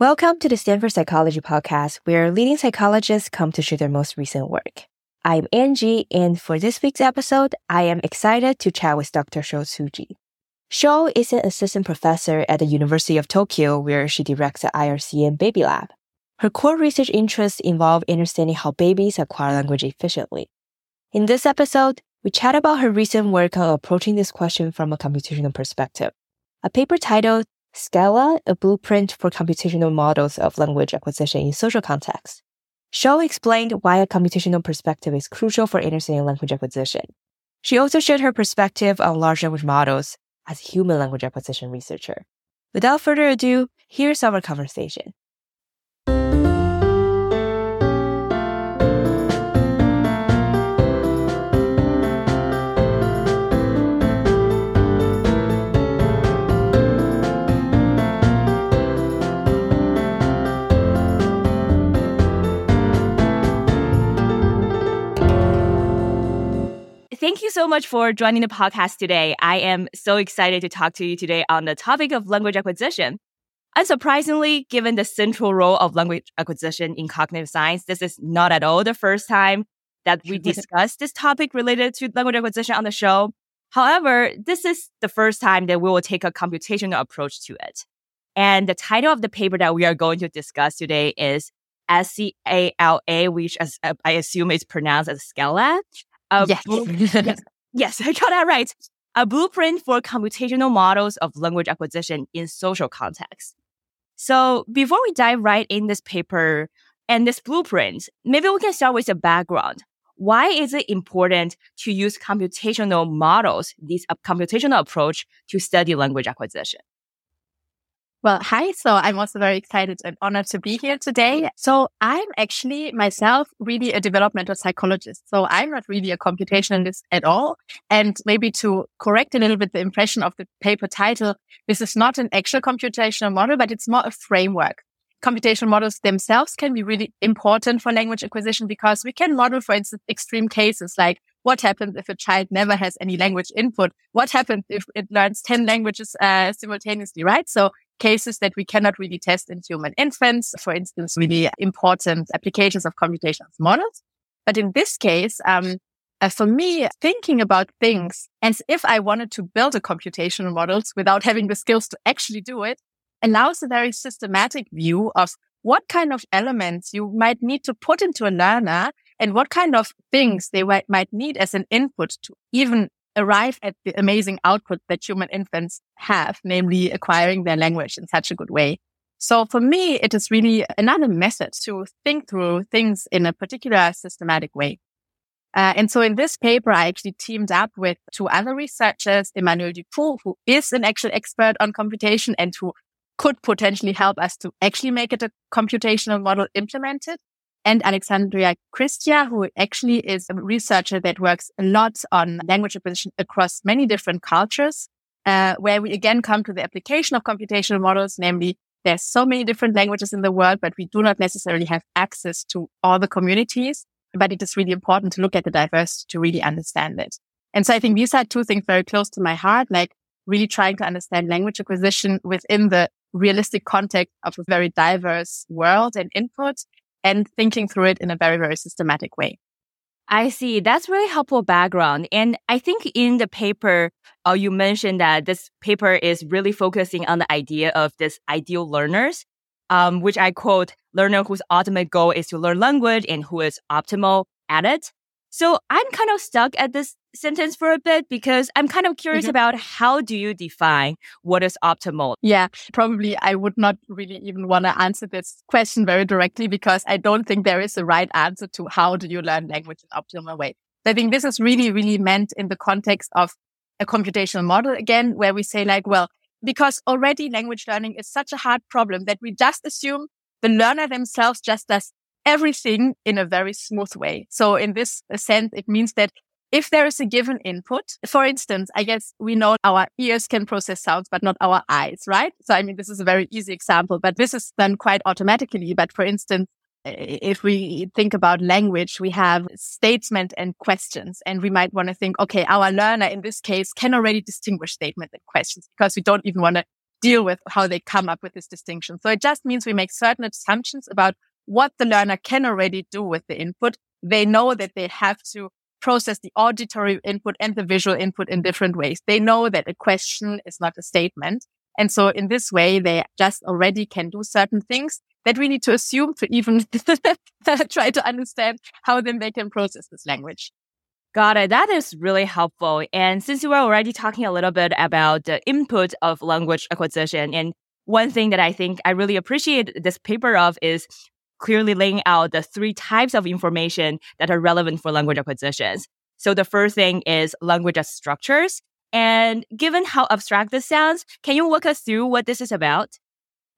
Welcome to the Stanford Psychology Podcast, where leading psychologists come to share their most recent work. I'm Anjie, and for this week's episode, I am excited to chat with Dr. Sho Tsuji. Sho is an assistant professor at the University of Tokyo, where she directs the IRCN Baby Lab. Her core research interests involve understanding how babies acquire language efficiently. In this episode, we chat about her recent work on approaching this question from a computational perspective. A paper titled Scala, a blueprint for computational models of language acquisition in social contexts. Sho explained why a computational perspective is crucial for understanding language acquisition. She also shared her perspective on large language models as a human language acquisition researcher. Without further ado, here's our conversation. Thank you so much for joining the podcast today. I am so excited to talk to you today on the topic of language acquisition. Unsurprisingly, given the central role of language acquisition in cognitive science, this is not at all the first time that we discuss this topic related to language acquisition on the show. However, this is the first time that we will take a computational approach to it. And the title of the paper that we are going to discuss today is SCALA, which as, I assume is pronounced as Scala. A yes. yes. yes, I got that right. A blueprint for computational models of language acquisition in social contexts. So before we dive right in this paper and this blueprint, maybe we can start with the background. Why is it important to use computational models, this uh, computational approach to study language acquisition? Well, hi. So I'm also very excited and honored to be here today. So I'm actually myself really a developmental psychologist. So I'm not really a computationalist at all. And maybe to correct a little bit the impression of the paper title, this is not an actual computational model, but it's more a framework. Computational models themselves can be really important for language acquisition because we can model, for instance, extreme cases like what happens if a child never has any language input? What happens if it learns 10 languages uh, simultaneously, right? So cases that we cannot really test in human infants, for instance, really important applications of computational models. But in this case, um, uh, for me, thinking about things as if I wanted to build a computational models without having the skills to actually do it allows a very systematic view of what kind of elements you might need to put into a learner and what kind of things they might, might need as an input to even arrive at the amazing output that human infants have, namely acquiring their language in such a good way. So for me, it is really another method to think through things in a particular systematic way. Uh, and so in this paper, I actually teamed up with two other researchers, Emmanuel Dupoux, who is an actual expert on computation and who could potentially help us to actually make it a computational model implemented and Alejandrina Cristia, who actually is a researcher that works a lot on language acquisition across many different cultures, uh, where we again come to the application of computational models, namely there's so many different languages in the world, but we do not necessarily have access to all the communities. But it is really important to look at the diversity to really understand it. And so I think these are two things very close to my heart, like really trying to understand language acquisition within the realistic context of a very diverse world and input and thinking through it in a very, very systematic way. I see. That's really helpful background. And I think in the paper, uh, you mentioned that this paper is really focusing on the idea of this ideal learners, um, which I quote, learner whose ultimate goal is to learn language and who is optimal at it. So I'm kind of stuck at this sentence for a bit because I'm kind of curious mm-hmm. about how do you define what is optimal? Yeah, probably I would not really even want to answer this question very directly because I don't think there is a right answer to how do you learn language in optimal way. I think this is really, really meant in the context of a computational model again, where we say like, well, because already language learning is such a hard problem that we just assume the learner themselves just does everything in a very smooth way. So in this sense, it means that if there is a given input, for instance, I guess we know our ears can process sounds, but not our eyes, right? So, I mean, this is a very easy example, but this is done quite automatically. But for instance, if we think about language, we have statement and questions, and we might want to think, okay, our learner in this case can already distinguish statement and questions because we don't even want to deal with how they come up with this distinction. So it just means we make certain assumptions about what the learner can already do with the input. They know that they have to process the auditory input and the visual input in different ways. They know that a question is not a statement. And so in this way, they just already can do certain things that we need to assume to even try to understand how then they can process this language. Got it. That is really helpful. And since we are already talking a little bit about the input of language acquisition, and one thing that I think I really appreciate this paper of is clearly laying out the three types of information that are relevant for language acquisitions. So the first thing is language as structures. And given how abstract this sounds, can you walk us through what this is about?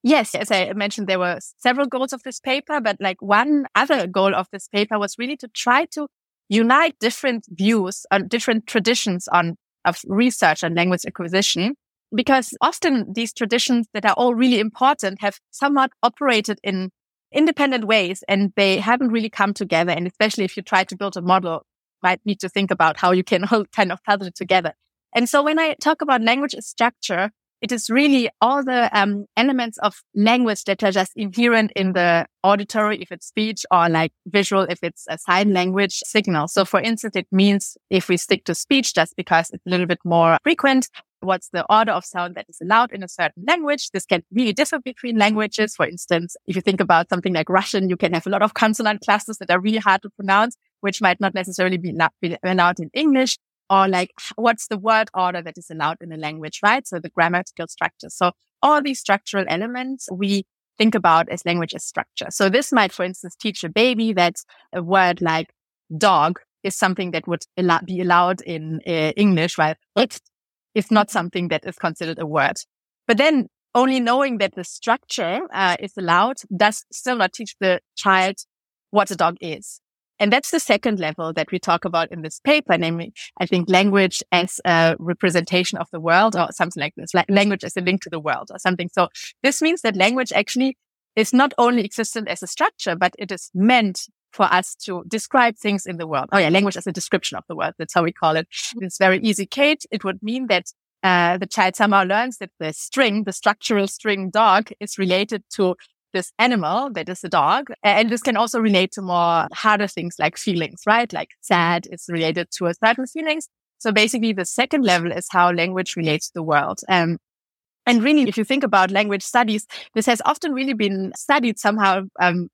Yes, as I mentioned, there were several goals of this paper, but like one other goal of this paper was really to try to unite different views and different traditions on of research and language acquisition. Because often these traditions that are all really important have somewhat operated in independent ways and they haven't really come together. And especially if you try to build a model, might need to think about how you can all kind of puzzle it together. And so when I talk about language structure, it is really all the um, elements of language that are just inherent in the auditory, if it's speech, or like visual, if it's a sign language signal. So for instance, it means if we stick to speech just because it's a little bit more frequent, what's the order of sound that is allowed in a certain language. This can really differ between languages. For instance, if you think about something like Russian, you can have a lot of consonant clusters that are really hard to pronounce, which might not necessarily be allowed in English or like what's the word order that is allowed in a language, right? So the grammatical structure. So all these structural elements we think about as language as structure. So this might, for instance, teach a baby that a word like dog is something that would be allowed in uh, English, while it is not something that is considered a word. But then only knowing that the structure uh, is allowed does still not teach the child what a dog is. And that's the second level that we talk about in this paper, namely, I think language as a representation of the world or something like this, like language as a link to the world or something. So this means that language actually is not only existent as a structure, but it is meant for us to describe things in the world. Oh yeah, language as a description of the world. That's how we call it. It's very easy, Kate. It would mean that uh, the child somehow learns that the string, the structural string dog is related to this animal that is a dog. And this can also relate to more harder things like feelings, right? Like sad is related to a certain feelings. So basically the second level is how language relates to the world. Um, and really, if you think about language studies, this has often really been studied somehow, um,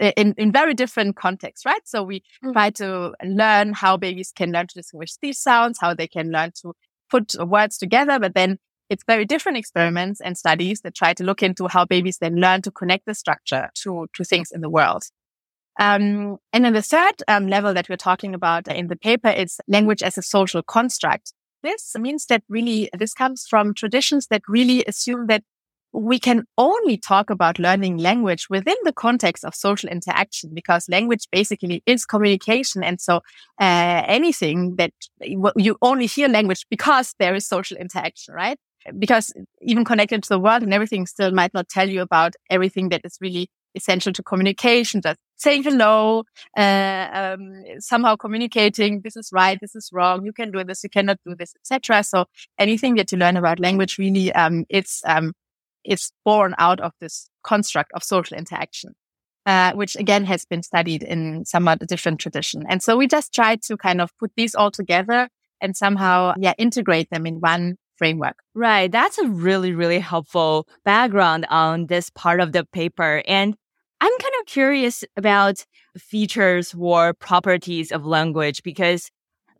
in, in very different contexts, right? So we mm. try to learn how babies can learn to distinguish these sounds, how they can learn to put words together, but then it's very different experiments and studies that try to look into how babies then learn to connect the structure to, to things in the world. Um, and then the third um, level that we're talking about in the paper is language as a social construct. This means that really this comes from traditions that really assume that we can only talk about learning language within the context of social interaction because language basically is communication. And so uh, anything that you only hear language because there is social interaction, right? because even connected to the world and everything still might not tell you about everything that is really essential to communication, just saying hello, uh, um, somehow communicating, this is right, this is wrong, you can do this, you cannot do this, etc. So anything that you learn about language really, um, it's, um, it's born out of this construct of social interaction. Uh, which again has been studied in somewhat a different tradition. And so we just tried to kind of put these all together and somehow, yeah, integrate them in one framework. Right. That's a really, really helpful background on this part of the paper. And I'm kind of curious about features or properties of language because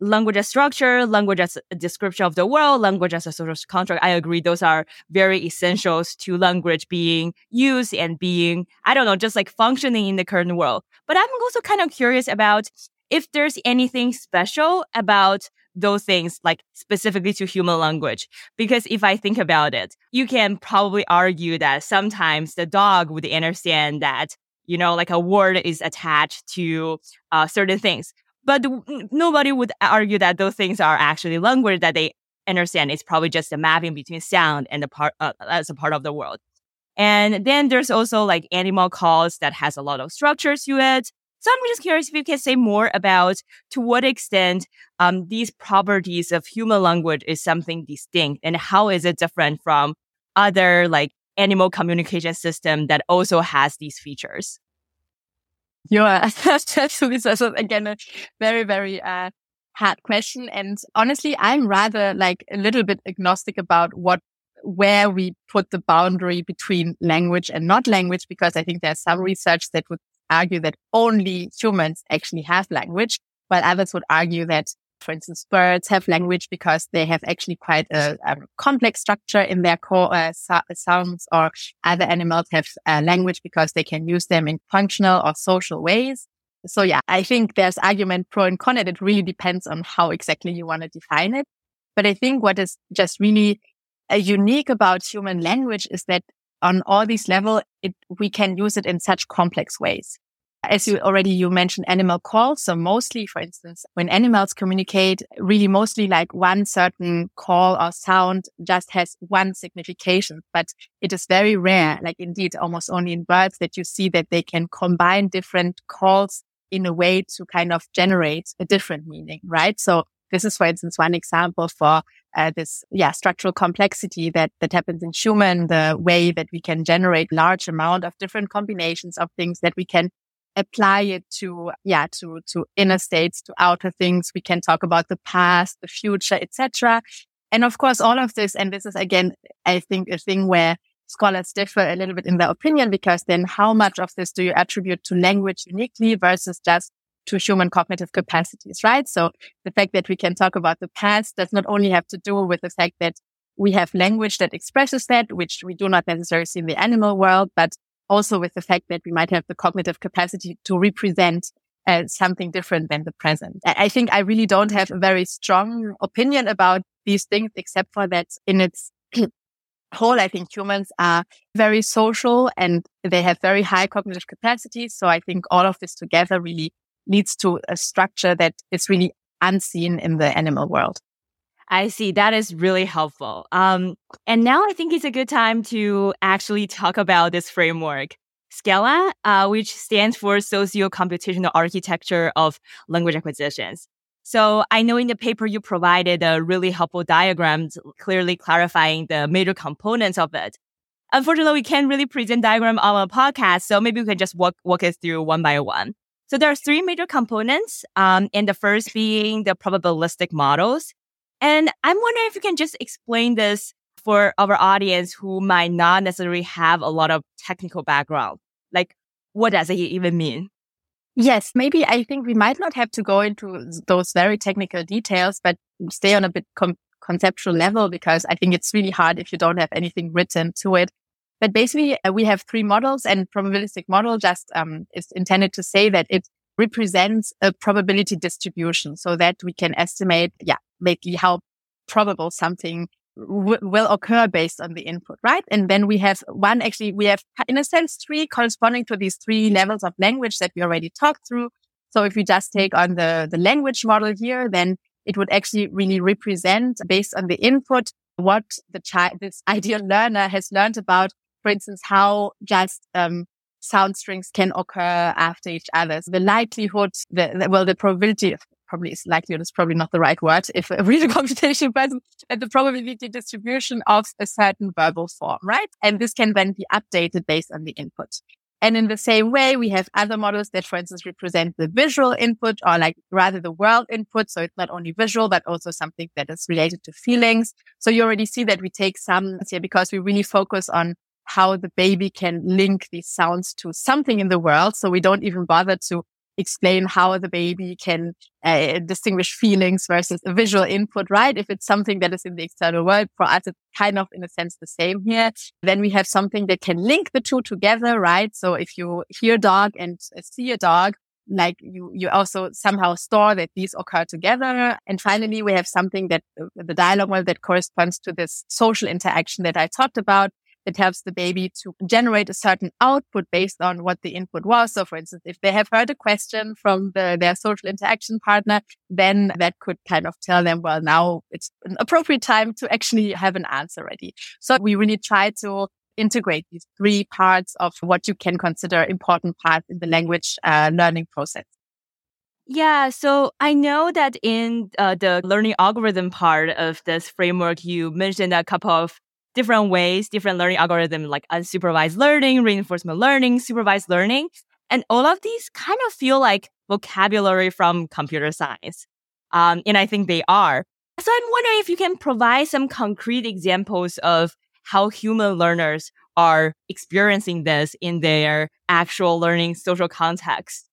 language as structure, language as a description of the world, language as a social contract. I agree. Those are very essentials to language being used and being, I don't know, just like functioning in the current world. But I'm also kind of curious about if there's anything special about those things like specifically to human language. Because if I think about it, you can probably argue that sometimes the dog would understand that, you know, like a word is attached to uh, certain things. But nobody would argue that those things are actually language that they understand. It's probably just a mapping between sound and the part uh, as a part of the world. And then there's also like animal calls that has a lot of structure to it. So I'm just curious if you can say more about to what extent um, these properties of human language is something distinct and how is it different from other like animal communication system that also has these features? Yeah, actually, this is again a very, very uh, hard question. And honestly, I'm rather like a little bit agnostic about what, where we put the boundary between language and not language, because I think there's some research that would argue that only humans actually have language, while others would argue that for instance, birds have language because they have actually quite a, a complex structure in their core uh, so- sounds, or other animals have uh, language because they can use them in functional or social ways. So yeah, I think there's argument pro and con, and it really depends on how exactly you want to define it. But I think what is just really uh, unique about human language is that on all these levels, we can use it in such complex ways. As you already, you mentioned animal calls. So mostly, for instance, when animals communicate, really mostly like one certain call or sound just has one signification, but it is very rare, like indeed almost only in birds that you see that they can combine different calls in a way to kind of generate a different meaning, right? So this is, for instance, one example for uh, this, yeah, structural complexity that, that happens in human, the way that we can generate large amount of different combinations of things that we can apply it to, yeah, to, to inner states, to outer things. We can talk about the past, the future, etc. And of course, all of this, and this is again, I think a thing where scholars differ a little bit in their opinion, because then how much of this do you attribute to language uniquely versus just to human cognitive capacities, right? So the fact that we can talk about the past does not only have to do with the fact that we have language that expresses that, which we do not necessarily see in the animal world, but also with the fact that we might have the cognitive capacity to represent uh, something different than the present. I think I really don't have a very strong opinion about these things, except for that in its whole, I think humans are very social and they have very high cognitive capacity. So I think all of this together really leads to a structure that is really unseen in the animal world. I see. That is really helpful. Um, and now I think it's a good time to actually talk about this framework. SCALA, uh, which stands for Socio-Computational Architecture of Language Acquisitions. So I know in the paper you provided a really helpful diagram clearly clarifying the major components of it. Unfortunately, we can't really present diagram on a podcast, so maybe we can just walk, walk us through one by one. So there are three major components, um, and the first being the probabilistic models. And I'm wondering if you can just explain this for our audience who might not necessarily have a lot of technical background. Like, what does it even mean? Yes, maybe I think we might not have to go into those very technical details, but stay on a bit com- conceptual level because I think it's really hard if you don't have anything written to it. But basically, uh, we have three models, and probabilistic model just um, is intended to say that it represents a probability distribution so that we can estimate, yeah, basically how probable something w- will occur based on the input, right? And then we have one, actually, we have, in a sense, three corresponding to these three levels of language that we already talked through. So if we just take on the, the language model here, then it would actually really represent based on the input what the child, this ideal learner has learned about, for instance, how just, um, sound strings can occur after each other. So the likelihood, the, the, well, the probability probably is likelihood is probably not the right word if a real computation person and the probability distribution of a certain verbal form, right? And this can then be updated based on the input. And in the same way, we have other models that, for instance, represent the visual input or like rather the world input. So it's not only visual, but also something that is related to feelings. So you already see that we take some here because we really focus on how the baby can link these sounds to something in the world. So we don't even bother to explain how the baby can uh, distinguish feelings versus a visual input, right? If it's something that is in the external world, for us, it's kind of in a sense the same here. Then we have something that can link the two together, right? So if you hear a dog and see a dog, like you, you also somehow store that these occur together. And finally, we have something that uh, the dialogue model that corresponds to this social interaction that I talked about it helps the baby to generate a certain output based on what the input was. So for instance, if they have heard a question from the, their social interaction partner, then that could kind of tell them, well, now it's an appropriate time to actually have an answer ready. So we really try to integrate these three parts of what you can consider important parts in the language uh, learning process. Yeah, so I know that in uh, the learning algorithm part of this framework, you mentioned a couple of different ways, different learning algorithms like unsupervised learning, reinforcement learning, supervised learning. And all of these kind of feel like vocabulary from computer science. Um, and I think they are. So I'm wondering if you can provide some concrete examples of how human learners are experiencing this in their actual learning social context.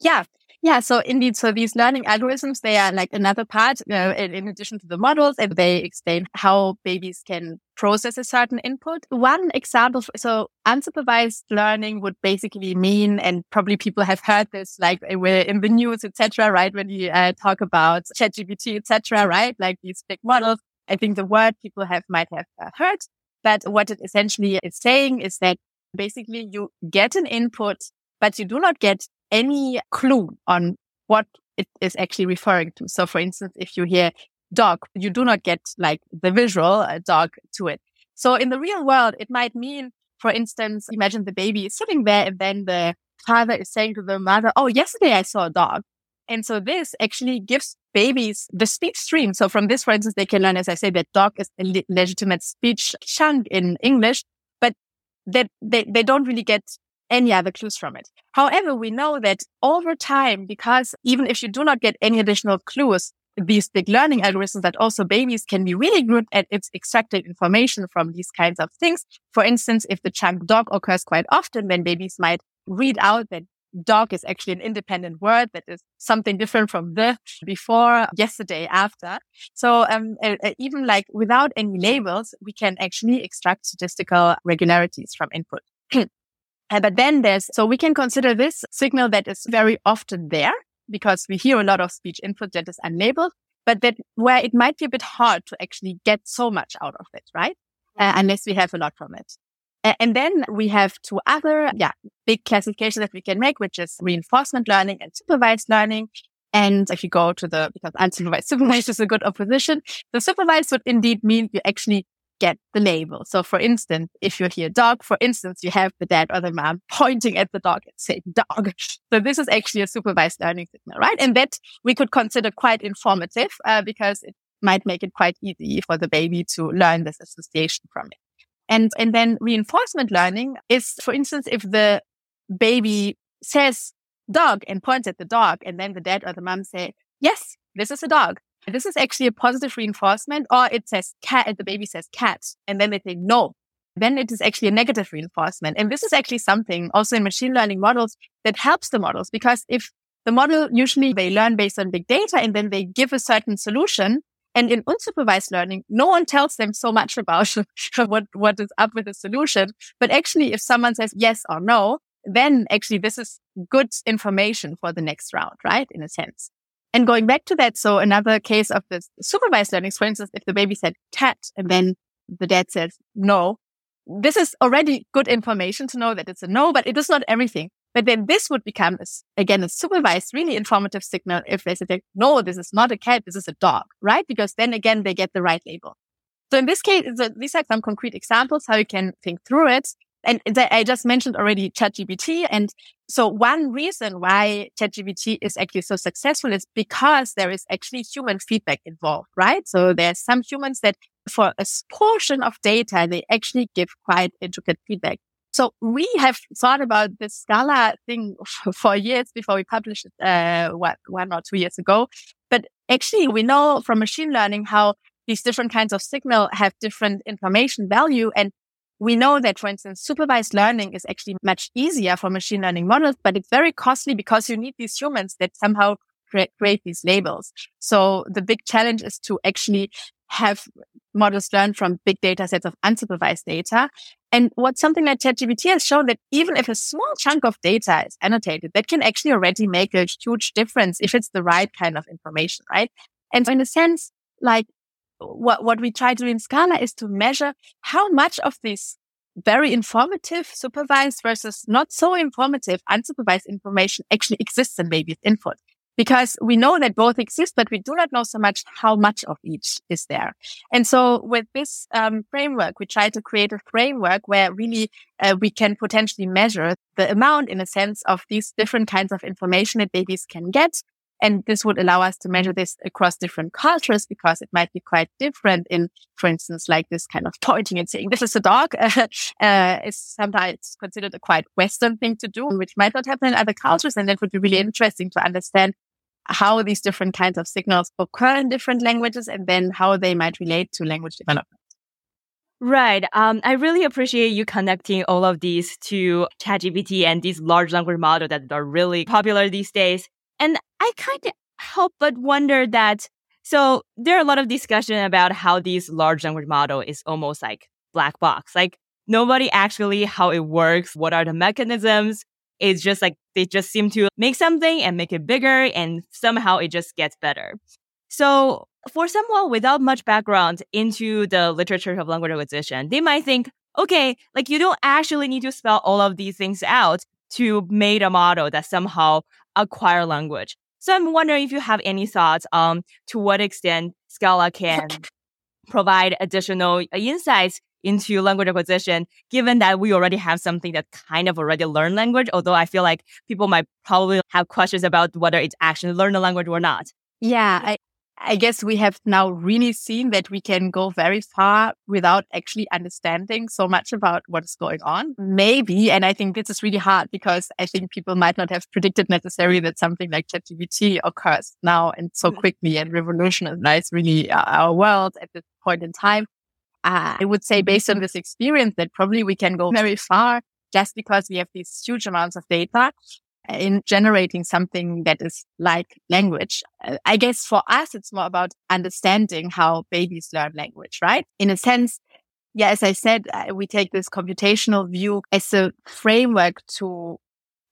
Yeah. Yeah. So indeed, so these learning algorithms, they are like another part, uh, in, in, addition to the models, and they explain how babies can process a certain input. One example, so unsupervised learning would basically mean, and probably people have heard this, like uh, in the news, etc. Right? When you uh, talk about ChatGPT, etc. Right? Like these big models. I think the word people have might have uh, heard, but what it essentially is saying is that basically you get an input, but you do not get any clue on what it is actually referring to. So for instance, if you hear dog, you do not get like the visual dog to it. So in the real world, it might mean, for instance, imagine the baby is sitting there and then the father is saying to the mother, Oh, yesterday I saw a dog. And so this actually gives babies the speech stream. So from this, for instance, they can learn, as I say, that dog is a legitimate speech chunk in English, but that they, they don't really get any other clues from it. However, we know that over time, because even if you do not get any additional clues, these big learning algorithms that also babies can be really good at its extracting information from these kinds of things. For instance, if the chunk dog occurs quite often, then babies might read out that dog is actually an independent word that is something different from the before yesterday after so um, uh, even like without any labels we can actually extract statistical regularities from input but then there's so we can consider this signal that is very often there because we hear a lot of speech input that is unlabeled but that where it might be a bit hard to actually get so much out of it right uh, unless we have a lot from it and then we have two other, yeah, big classifications that we can make, which is reinforcement learning and supervised learning. And if you go to the, because unsupervised supervised is a good opposition, the supervised would indeed mean you actually get the label. So for instance, if you hear dog, for instance, you have the dad or the mom pointing at the dog and saying dog. So this is actually a supervised learning signal, right? And that we could consider quite informative uh, because it might make it quite easy for the baby to learn this association from it. And, and then reinforcement learning is, for instance, if the baby says dog and points at the dog and then the dad or the mom say, yes, this is a dog. This is actually a positive reinforcement or it says cat and the baby says cat and then they say no. Then it is actually a negative reinforcement. And this is actually something also in machine learning models that helps the models because if the model usually they learn based on big data and then they give a certain solution and in unsupervised learning, no one tells them so much about what, what is up with the solution. But actually, if someone says yes or no, then actually this is good information for the next round, right? In a sense. And going back to that, so another case of this supervised learning, for instance, if the baby said cat and then the dad says no, this is already good information to know that it's a no, but it is not everything. But then this would become, again, a supervised, really informative signal if they say, no, this is not a cat, this is a dog, right? Because then again, they get the right label. So in this case, these are some concrete examples how you can think through it. And I just mentioned already ChatGPT. And so one reason why ChatGPT is actually so successful is because there is actually human feedback involved, right? So there's some humans that for a portion of data, they actually give quite intricate feedback. So we have thought about this Scala thing for years before we published it, uh, what, one or two years ago. But actually we know from machine learning how these different kinds of signal have different information value. And we know that, for instance, supervised learning is actually much easier for machine learning models, but it's very costly because you need these humans that somehow create these labels. So the big challenge is to actually have models learn from big data sets of unsupervised data. And what's something that ChatGPT has shown that even if a small chunk of data is annotated, that can actually already make a huge difference if it's the right kind of information, right? And so in a sense, like what, what we try to do in Scala is to measure how much of this very informative supervised versus not so informative unsupervised information actually exists in baby's input because we know that both exist, but we do not know so much how much of each is there. And so with this um, framework, we try to create a framework where really uh, we can potentially measure the amount in a sense of these different kinds of information that babies can get And this would allow us to measure this across different cultures because it might be quite different in, for instance, like this kind of pointing and saying, this is a dog, uh, is sometimes considered a quite Western thing to do, which might not happen in other cultures. And that would be really interesting to understand how these different kinds of signals occur in different languages and then how they might relate to language development. Right. Um, I really appreciate you connecting all of these to ChatGPT and these large language models that are really popular these days. And I kind of help but wonder that. So there are a lot of discussion about how these large language model is almost like black box. Like nobody actually how it works. What are the mechanisms? It's just like they just seem to make something and make it bigger and somehow it just gets better. So for someone without much background into the literature of language acquisition, they might think, okay, like you don't actually need to spell all of these things out to make a model that somehow acquire language. So I'm wondering if you have any thoughts on to what extent Scala can provide additional uh, insights into language acquisition, given that we already have something that kind of already learned language, although I feel like people might probably have questions about whether it's actually learned a language or not. Yeah, I, I guess we have now really seen that we can go very far without actually understanding so much about what is going on. Maybe. And I think this is really hard because I think people might not have predicted necessarily that something like ChatGPT occurs now and so mm-hmm. quickly and revolutionize really our world at this point in time. Uh, I would say based on this experience that probably we can go very far just because we have these huge amounts of data in generating something that is like language. Uh, I guess for us, it's more about understanding how babies learn language, right? In a sense, yeah, as I said, uh, we take this computational view as a framework to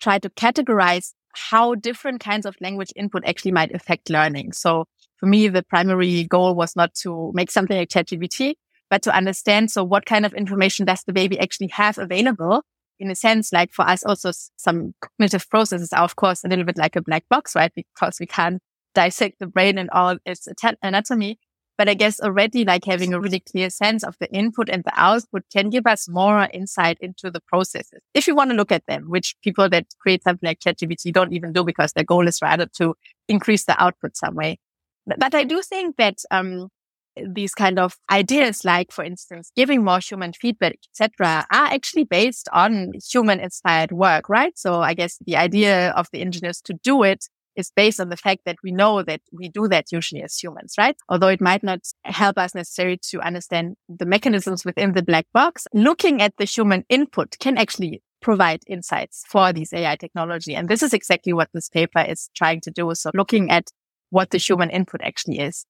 try to categorize how different kinds of language input actually might affect learning. So for me, the primary goal was not to make something like ChatGPT, but to understand. So what kind of information does the baby actually have available in a sense, like for us also some cognitive processes are of course a little bit like a black box, right? Because we can't dissect the brain and all its anatomy. But I guess already like having a really clear sense of the input and the output can give us more insight into the processes. If you want to look at them, which people that create something like ChatGPT don't even do because their goal is rather to increase the output some way. But, I do think that, um, these kind of ideas, like for instance, giving more human feedback, etc., are actually based on human inspired work, right? So I guess the idea of the engineers to do it is based on the fact that we know that we do that usually as humans, right? Although it might not help us necessarily to understand the mechanisms within the black box, looking at the human input can actually provide insights for these AI technology. And this is exactly what this paper is trying to do. So looking at what the human input actually is.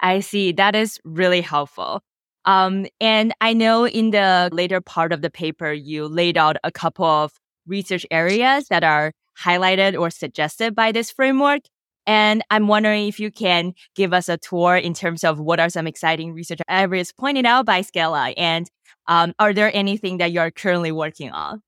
I see. That is really helpful. Um, and I know in the later part of the paper, you laid out a couple of research areas that are highlighted or suggested by this framework. And I'm wondering if you can give us a tour in terms of what are some exciting research areas pointed out by Scala and um, are there anything that you're currently working on?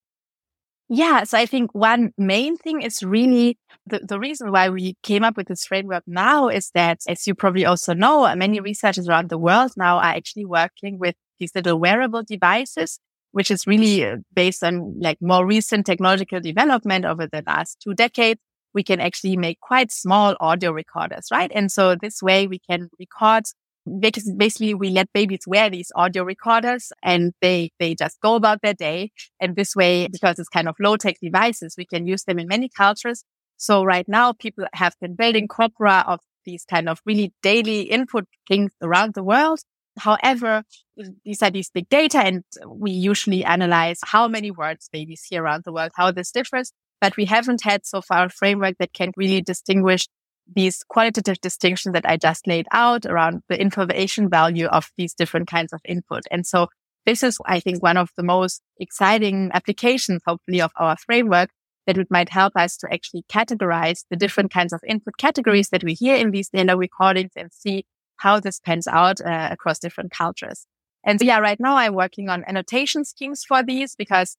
Yeah. So I think one main thing is really the, the reason why we came up with this framework now is that, as you probably also know, many researchers around the world now are actually working with these little wearable devices, which is really uh, based on like more recent technological development over the last two decades. We can actually make quite small audio recorders, right? And so this way we can record because basically we let babies wear these audio recorders and they, they just go about their day. And this way, because it's kind of low tech devices, we can use them in many cultures. So right now people have been building corpora of these kind of really daily input things around the world. However, these are these big data and we usually analyze how many words babies hear around the world, how this differs. But we haven't had so far a framework that can really distinguish these qualitative distinctions that I just laid out around the information value of these different kinds of input. And so this is, I think, one of the most exciting applications, hopefully, of our framework that it might help us to actually categorize the different kinds of input categories that we hear in these data recordings and see how this pans out uh, across different cultures. And so, yeah, right now I'm working on annotation schemes for these because,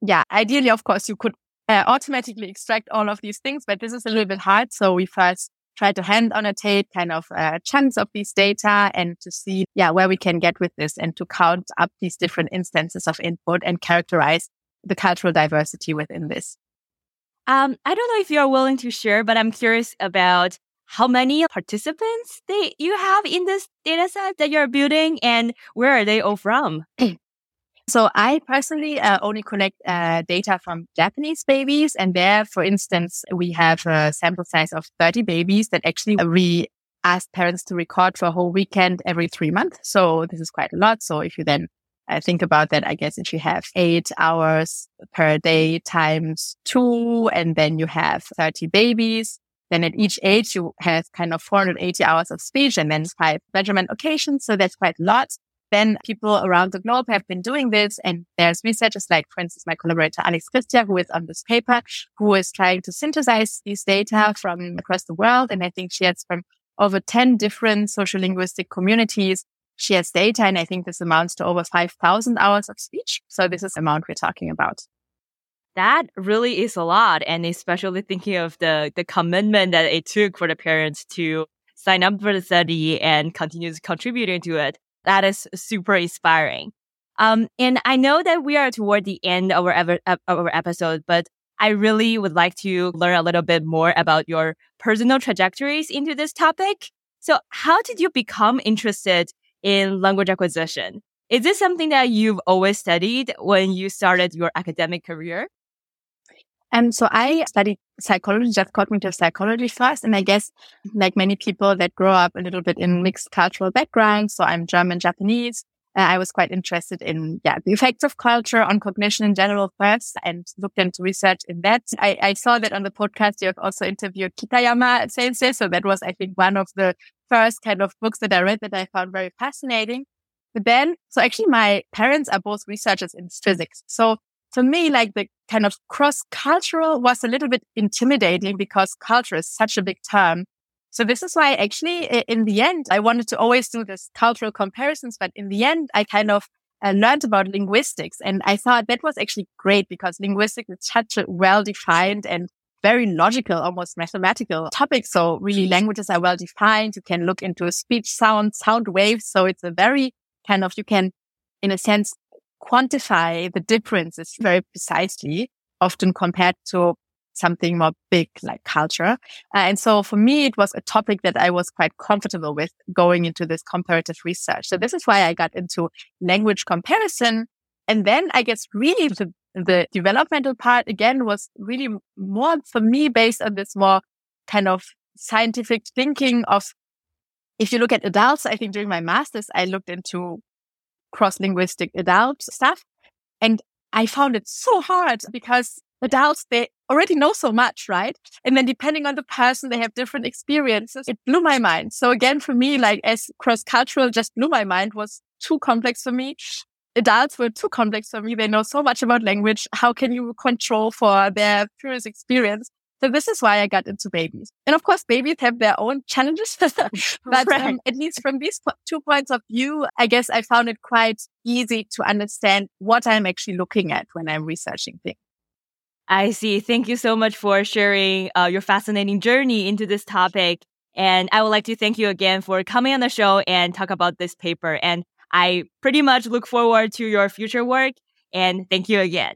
yeah, ideally, of course, you could uh, automatically extract all of these things, but this is a little bit hard. So we first try to hand annotate kind of uh, chunks of these data and to see, yeah, where we can get with this and to count up these different instances of input and characterize the cultural diversity within this. Um, I don't know if you're willing to share, but I'm curious about how many participants they you have in this data set that you're building and where are they all from? So I personally uh, only collect uh, data from Japanese babies. And there, for instance, we have a sample size of 30 babies that actually we ask parents to record for a whole weekend every three months. So this is quite a lot. So if you then uh, think about that, I guess if you have eight hours per day times two, and then you have 30 babies, then at each age you have kind of 480 hours of speech and then five measurement occasions. So that's quite a lot then people around the globe have been doing this. And there's researchers like, for instance, my collaborator Alex Cristia, who is on this paper, who is trying to synthesize these data from across the world. And I think she has from over 10 different social linguistic communities. She has data. And I think this amounts to over 5,000 hours of speech. So this is the amount we're talking about. That really is a lot. And especially thinking of the, the commitment that it took for the parents to sign up for the study and continue contributing to it. That is super inspiring. Um, and I know that we are toward the end of our, of our episode, but I really would like to learn a little bit more about your personal trajectories into this topic. So how did you become interested in language acquisition? Is this something that you've always studied when you started your academic career? And so I studied psychology, just cognitive psychology first. And I guess like many people that grow up a little bit in mixed cultural backgrounds. So I'm German, Japanese. Uh, I was quite interested in, yeah, the effects of culture on cognition in general first and looked into research in that. I, I saw that on the podcast, you have also interviewed Kitayama Sensei. So that was, I think, one of the first kind of books that I read that I found very fascinating. But then, so actually my parents are both researchers in physics. So for me, like the kind of cross cultural was a little bit intimidating because culture is such a big term. So this is why actually in the end, I wanted to always do this cultural comparisons, but in the end, I kind of uh, learned about linguistics and I thought that was actually great because linguistics is such a well defined and very logical, almost mathematical topic. So really languages are well defined. You can look into speech sound, sound waves. So it's a very kind of, you can, in a sense, quantify the differences very precisely, often compared to something more big like culture. Uh, and so for me, it was a topic that I was quite comfortable with going into this comparative research. So this is why I got into language comparison. And then I guess really the, the developmental part again was really more for me based on this more kind of scientific thinking of if you look at adults, I think during my master's, I looked into cross linguistic adult stuff. And I found it so hard because adults, they already know so much, right? And then depending on the person, they have different experiences. It blew my mind. So again, for me, like as cross cultural just blew my mind was too complex for me. Adults were too complex for me. They know so much about language. How can you control for their previous experience? So this is why I got into babies. And of course, babies have their own challenges. but right. um, at least from these two points of view, I guess I found it quite easy to understand what I'm actually looking at when I'm researching things. I see. Thank you so much for sharing uh, your fascinating journey into this topic. And I would like to thank you again for coming on the show and talk about this paper. And I pretty much look forward to your future work. And thank you again.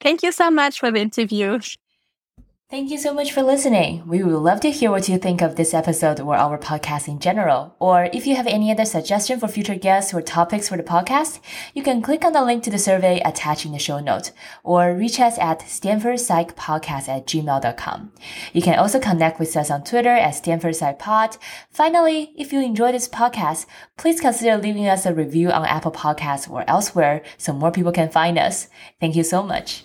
Thank you so much for the interview. Thank you so much for listening. We would love to hear what you think of this episode or our podcast in general. Or if you have any other suggestion for future guests or topics for the podcast, you can click on the link to the survey attached in the show note or reach us at stanfordpsychpodcast at gmail.com. You can also connect with us on Twitter at stanfordpsychpod. Finally, if you enjoy this podcast, please consider leaving us a review on Apple Podcasts or elsewhere so more people can find us. Thank you so much.